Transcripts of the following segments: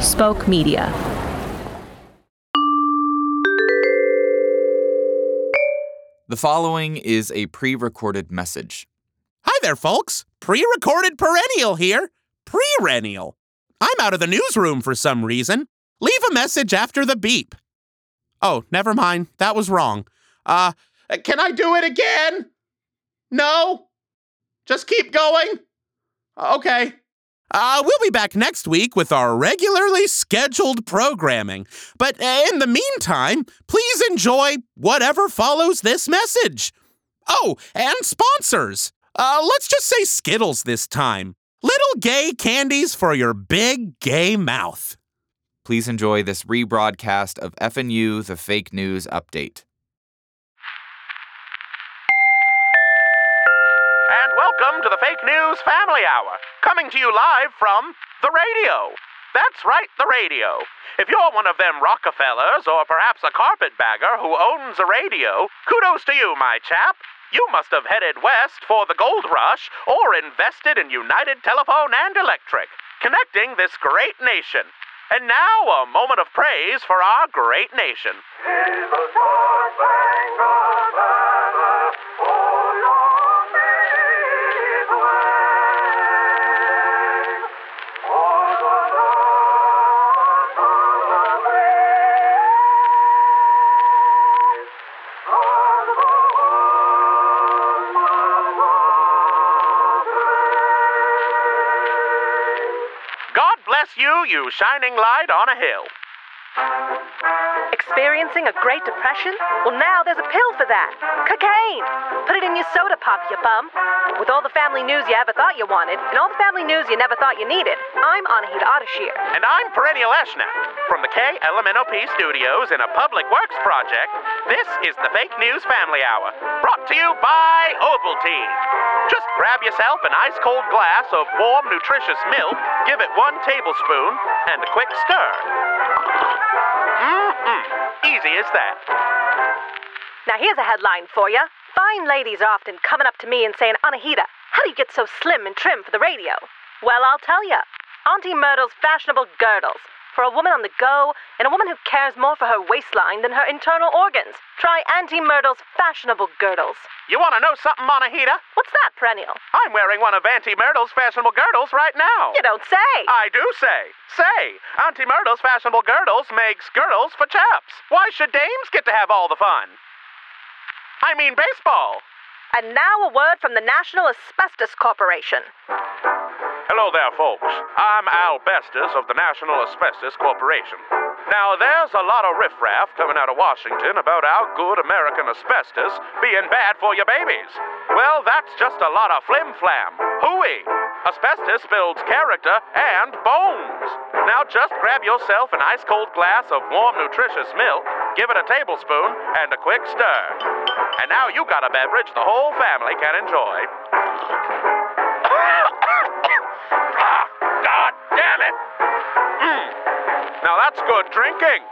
Spoke Media. The following is a pre recorded message. Hi there, folks. Pre recorded perennial here. Perennial. I'm out of the newsroom for some reason. Leave a message after the beep. Oh, never mind. That was wrong. Uh, can I do it again? No? Just keep going? Okay. Uh, we'll be back next week with our regularly scheduled programming. But uh, in the meantime, please enjoy whatever follows this message. Oh, and sponsors. Uh, let's just say Skittles this time. Little gay candies for your big gay mouth. Please enjoy this rebroadcast of FNU The Fake News Update. To the Fake News Family Hour, coming to you live from the radio. That's right, the radio. If you're one of them Rockefellers or perhaps a carpetbagger who owns a radio, kudos to you, my chap. You must have headed west for the gold rush or invested in United Telephone and Electric, connecting this great nation. And now, a moment of praise for our great nation. Bless you, you shining light on a hill. Experiencing a Great Depression? Well, now there's a pill for that. Cocaine. Put it in your soda pop, you bum. With all the family news you ever thought you wanted, and all the family news you never thought you needed, I'm Anahita Ottashir. And I'm Perennial Eshna. From the KLMNOP studios in a public works project, this is the Fake News Family Hour, brought to you by Ovaltine. Just grab yourself an ice cold glass of warm, nutritious milk, give it one tablespoon, and a quick stir. Mm-mm. Easy as that. Now, here's a headline for you. Fine ladies are often coming up to me and saying, Anahita, how do you get so slim and trim for the radio? Well, I'll tell you. Auntie Myrtle's fashionable girdles. For a woman on the go, and a woman who cares more for her waistline than her internal organs. Try Auntie Myrtle's fashionable girdles. You want to know something, Monahita? What's that, Perennial? I'm wearing one of Auntie Myrtle's fashionable girdles right now. You don't say. I do say. Say, Auntie Myrtle's fashionable girdles makes girdles for chaps. Why should dames get to have all the fun? I mean baseball. And now a word from the National Asbestos Corporation. Hello there, folks. I'm Al Bestis of the National Asbestos Corporation. Now, there's a lot of riffraff coming out of Washington about how good American asbestos being bad for your babies. Well, that's just a lot of flim flam. Hooey! Asbestos builds character and bones. Now, just grab yourself an ice cold glass of warm, nutritious milk, give it a tablespoon, and a quick stir. And now you got a beverage the whole family can enjoy. Mm. Now that's good drinking.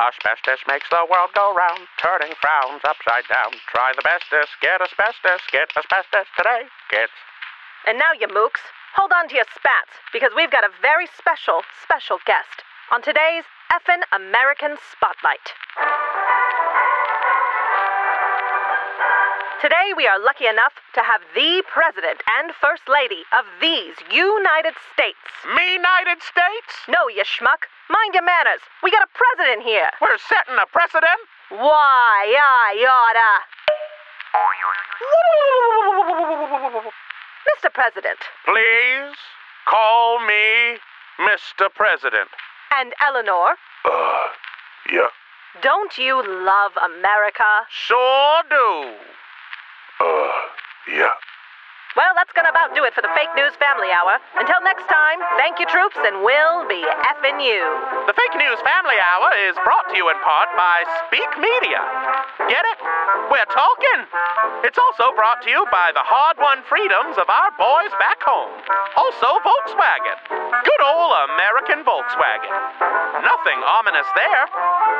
Asbestos makes the world go round, turning frowns upside down. Try the bestest, get asbestos, get asbestos today, kids. And now, you mooks, hold on to your spats, because we've got a very special, special guest on today's Effin' American Spotlight. Today, we are lucky enough to have the President and First Lady of these United States. Me United States? No, you schmuck. Mind your manners. We got a president here. We're setting a precedent? Why, I oughta. Mr. President, Please call me Mr. President. and Eleanor, Uh, yeah. don't you love America? Sure do. Yeah. That's gonna about do it for the Fake News Family Hour. Until next time, thank you, troops, and we'll be effing you. The Fake News Family Hour is brought to you in part by Speak Media. Get it? We're talking. It's also brought to you by the hard won freedoms of our boys back home. Also, Volkswagen. Good old American Volkswagen. Nothing ominous there.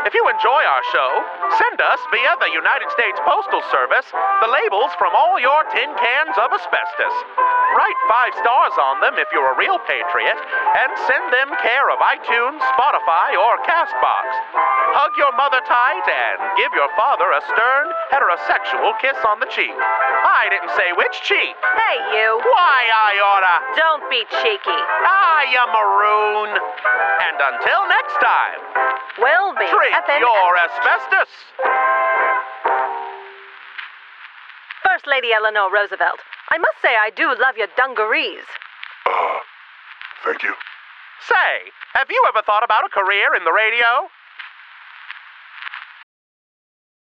If you enjoy our show, send us via the United States Postal Service the labels from all your tin cans of asbestos. Write five stars on them if you're a real patriot, and send them care of iTunes, Spotify, or Castbox. Hug your mother tight and give your father a stern, heterosexual kiss on the cheek. I didn't say which cheek. Hey, you. Why I oughta. Don't be cheeky. Ah, you maroon. And until next time, Will be. treat your asbestos. First Lady Eleanor Roosevelt. I must say I do love your dungarees. Uh, thank you. Say, have you ever thought about a career in the radio?